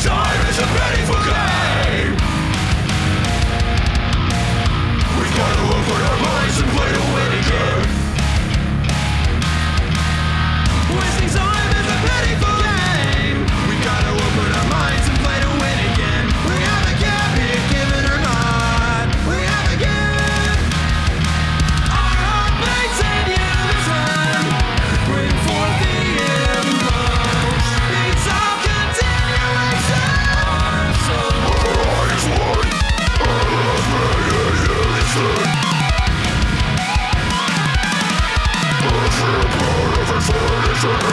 Time is a pitiful game. We gotta our and play Social